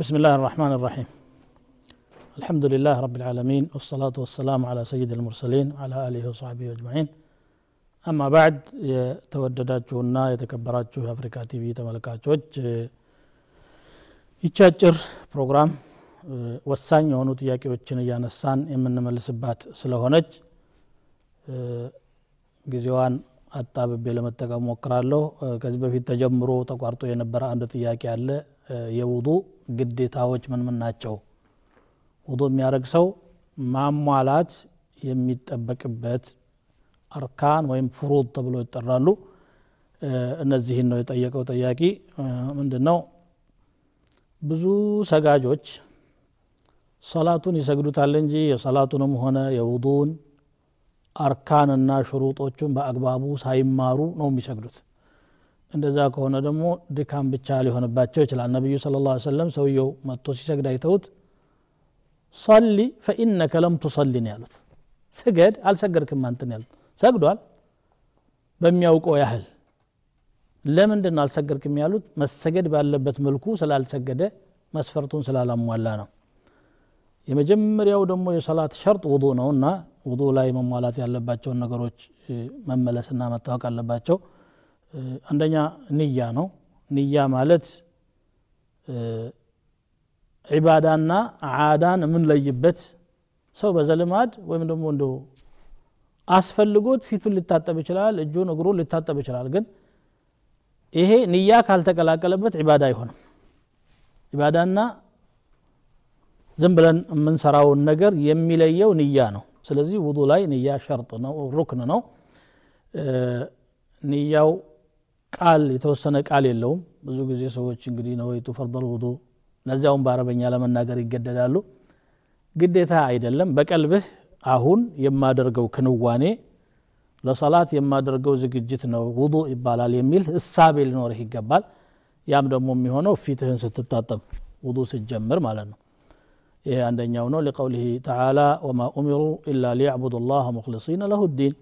بسم الله الرحمن الرحيم الحمد لله رب العالمين والصلاة والسلام على سيد المرسلين وعلى آله وصحبه أجمعين أما بعد የተወደዳችሁና የተከበራችሁ የአፍሪካ ቲቪ ተመልካቾች ይቺ አጭር ፕሮግራም ወሳኝ የሆኑ ጥያቄዎችን እያነሳን የምንመልስባት ስለሆነች ጊዜዋን አጣብቤ ለመጠቀም ሞክራለሁ ከዚህ በፊት ተጀምሮ ተቋርጦ የነበረ አንድ ጥያቄ አለ የውዱ ግዴታዎች ምን ምን ናቸው? ውዱ የሚያደርግ ሰው ማሟላት የሚጠበቅበት አርካን ወይም ፍሩድ ተብሎ ይጠራሉ። እነዚህን ነው የጠየቀው ጠያቂ። ምንድን ነው ብዙ ሰጋጆች ሰላቱን ይሰግዱታል እንጂ የሰላቱንም ሆነ የውዱን አርካንና ሽሩጦቹን በአግባቡ ሳይማሩ ነው የሚሰግዱት እንደዛ ከሆነ ደግሞ ድካም ብቻ ሊሆንባቸው ይችላል። ነቢዩ ስለ ላ ሰለም ሰውየው መጥቶ ሲሰግድ አይተውት ሰሊ ፈኢነከ ለም ቱሰሊ ያሉት። ስገድ አልሰገድክም አንትን ያሉት። ሰግዷል? በሚያውቀው ያህል። ለምንድን ነው አልሰገድክም ያሉት? መሰገድ ባለበት መልኩ ስላልሰገደ መስፈርቱን ስላላሟላ ነው። የመጀመሪያው ደግሞ የሰላት ሸርጥ ውዱ ነው እና ውዱ ላይ መሟላት ያለባቸውን ነገሮች መመለስና መታወቅ አለባቸው አንደኛ ንያ ነው። ንያ ማለት ዒባዳና ዓዳን የምንለይበት ሰው በዘልማድ ወይም ደግሞ እንደ አስፈልጎት ፊቱን ሊታጠብ ይችላል እጁን እግሩን ሊታጠብ ይችላል። ግን ይሄ ንያ ካልተቀላቀለበት ዒባዳ አይሆንም። ዒባዳና ዝም ብለን የምንሰራውን ነገር የሚለየው ንያ ነው። ስለዚህ ውዱ ላይ ንያ ሸርጥ ነው ሩክን ነው። ንያው ቃል የተወሰነ ቃል የለውም። ብዙ ጊዜ ሰዎች እንግዲህ ነወይቱ ፈርደል ውዱ ለዚያውም በአረበኛ ለመናገር ይገደዳሉ። ግዴታ አይደለም። በቀልብህ አሁን የማደርገው ክንዋኔ ለሰላት የማደርገው ዝግጅት ነው ውዱ ይባላል የሚል እሳቤ ሊኖርህ ይገባል። ያም ደግሞ የሚሆነው ፊትህን ስትታጠብ ውዱ ስትጀምር ማለት ነው። ይሄ አንደኛው ነው። ሊቀውሊህ ተዓላ ወማ ኡሚሩ ኢላ ሊያዕቡዱ ላህ ሙክልሲነ ለሁ ዲን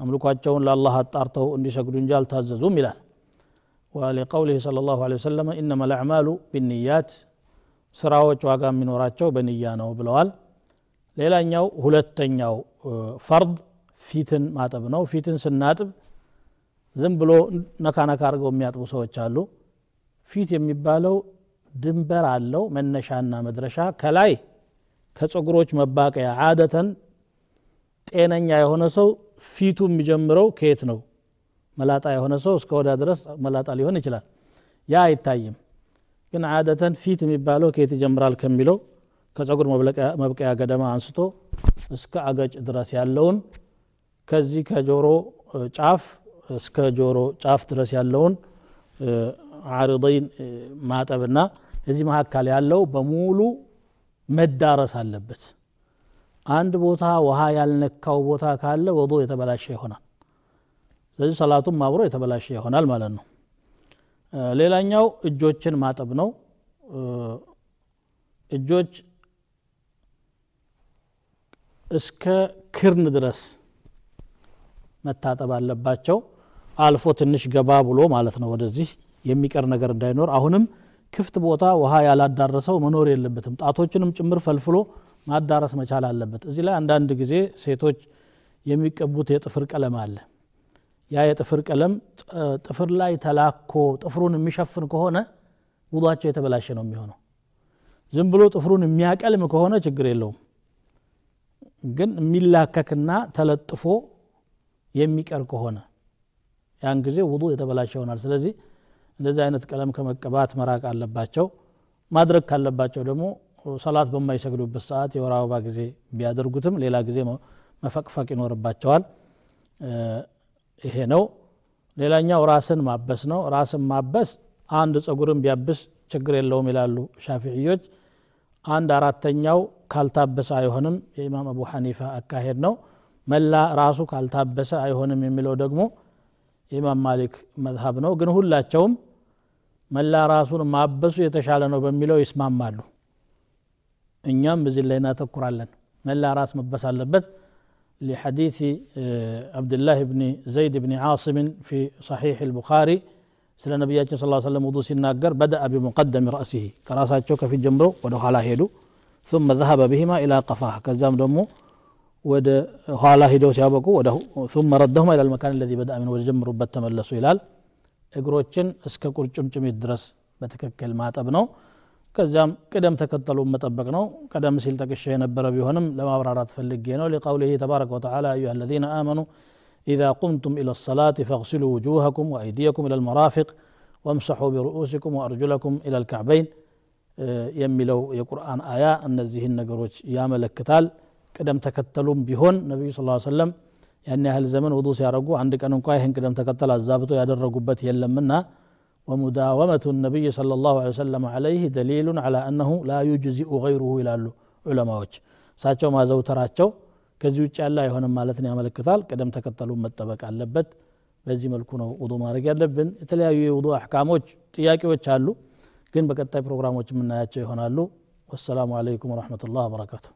አምልኳቸውን ለአላህ አጣርተው እንዲሰግዱ እንጂ አልታዘዙም ይላል። ወሊቀውሊህ صለ ላሁ ወሰለም ኢነማ ልአዕማሉ ቢንያት ስራዎች ዋጋ የሚኖራቸው በንያ ነው ብለዋል። ሌላኛው ሁለተኛው ፈርድ ፊትን ማጠብ ነው። ፊትን ስናጥብ ዝም ብሎ ነካነካ አድርገው የሚያጥቡ ሰዎች አሉ። ፊት የሚባለው ድንበር አለው መነሻና መድረሻ። ከላይ ከፀጉሮች መባቀያ አደተን ጤነኛ የሆነ ሰው ፊቱ የሚጀምረው ከየት ነው? መላጣ የሆነ ሰው እስከ ወዳ ድረስ መላጣ ሊሆን ይችላል። ያ አይታይም። ግን አደተን ፊት የሚባለው ከየት ይጀምራል ከሚለው ከፀጉር መብቀያ ገደማ አንስቶ እስከ አገጭ ድረስ ያለውን ከዚህ ከጆሮ ጫፍ እስከ ጆሮ ጫፍ ድረስ ያለውን አርضይን ማጠብና እዚህ መካከል ያለው በሙሉ መዳረስ አለበት አንድ ቦታ ውሃ ያልነካው ቦታ ካለ ወዶ የተበላሸ ይሆናል። ስለዚህ ሰላቱም አብሮ የተበላሸ ይሆናል ማለት ነው። ሌላኛው እጆችን ማጠብ ነው። እጆች እስከ ክርን ድረስ መታጠብ አለባቸው። አልፎ ትንሽ ገባ ብሎ ማለት ነው ወደዚህ የሚቀር ነገር እንዳይኖር። አሁንም ክፍት ቦታ ውሃ ያላዳረሰው መኖር የለበትም። ጣቶችንም ጭምር ፈልፍሎ ማዳረስ መቻል አለበት። እዚህ ላይ አንዳንድ ጊዜ ሴቶች የሚቀቡት የጥፍር ቀለም አለ። ያ የጥፍር ቀለም ጥፍር ላይ ተላኮ ጥፍሩን የሚሸፍን ከሆነ ውዷቸው የተበላሸ ነው የሚሆነው። ዝም ብሎ ጥፍሩን የሚያቀልም ከሆነ ችግር የለውም። ግን የሚላከክና ተለጥፎ የሚቀር ከሆነ ያን ጊዜ ውዱ የተበላሸ ይሆናል። ስለዚህ እንደዚህ አይነት ቀለም ከመቀባት መራቅ አለባቸው። ማድረግ ካለባቸው ደግሞ ሰላት በማይሰግዱበት ሰዓት የወር አበባ ጊዜ ቢያደርጉትም ሌላ ጊዜ መፈቅፈቅ ይኖርባቸዋል። ይሄ ነው። ሌላኛው ራስን ማበስ ነው። ራስን ማበስ አንድ ጸጉርን ቢያብስ ችግር የለውም ይላሉ ሻፊዕዮች አንድ አራተኛው ካልታበሰ አይሆንም የኢማም አቡ ሐኒፋ አካሄድ ነው። መላ ራሱ ካልታበሰ አይሆንም የሚለው ደግሞ የኢማም ማሊክ መዝሀብ ነው። ግን ሁላቸውም መላ ራሱን ማበሱ የተሻለ ነው በሚለው ይስማማሉ እኛም በዚህ ላይ እናተኩራለን መላ ራስ መበስ አለበት لحديث عبد الله بن زيد بن عاصم في صحيح البخاري ስለ ነቢያችን ስ ሰለም ውዱ ሲናገር በደአ ቢሙቀደሚ ረእሲህ ከራሳቸው ከፊት ጀምሮ ወደ ኋላ ሄዱ ثم ذهب بهما إلى قفاه ከዛም ደግሞ ወደ ኋላ ሂደው ሲያበቁ ثم ردهما إلى المكان الذي بدأ منه ወደ ጀምሩበት ተመለሱ ይላል እግሮችን እስከ ቁርጭምጭሚት ድረስ በትክክል ማጠብ ነው ከዚያም ቅደም ተከተሉን መጠበቅ ነው ቀደም ሲል ጠቅሻ የነበረ ቢሆንም ለማብራራት ፈልጌ ነው لقوله تبارك وتعالى أيها الذين آمنوا إذا قمتم إلى الصلاة فاغسلوا وجوهكم وأيديكم إلى المرافق وامسحوا برؤوسكم وأرجلكم إلى الكعبين የሚለው የቁርአን አያ እነዚህን ነገሮች ያመለክታል ቅደም ተከተሉም ቢሆን ነቢዩ ስ ሰለም ያን ያህል ዘመን ውዱ ሲያደረጉ አንድ ቀን እንኳ ይህን ቅደም ተከተል አዛብቶ ያደረጉበት የለምና ومداومة النبي صلى الله عليه وسلم عليه دليل على أنه لا يجزئ غيره ይላሉ ዑለማዎች እሳቸው ማዘውተራቸው ከዚህ ውጭ ያለ አይሆንም ማለትን ያመለክታል ቅደም ተከተሉ መጠበቅ አለበት በዚህ መልኩ ነው ውዱ ማድረግ ያለብን የተለያዩ የውዱ አሕካሞች ጥያቄዎች አሉ ግን በቀጣይ ፕሮግራሞች የምናያቸው ይሆናሉ ወሰላሙ አለይኩም ወረሕመቱላህ ወበረካቱሁ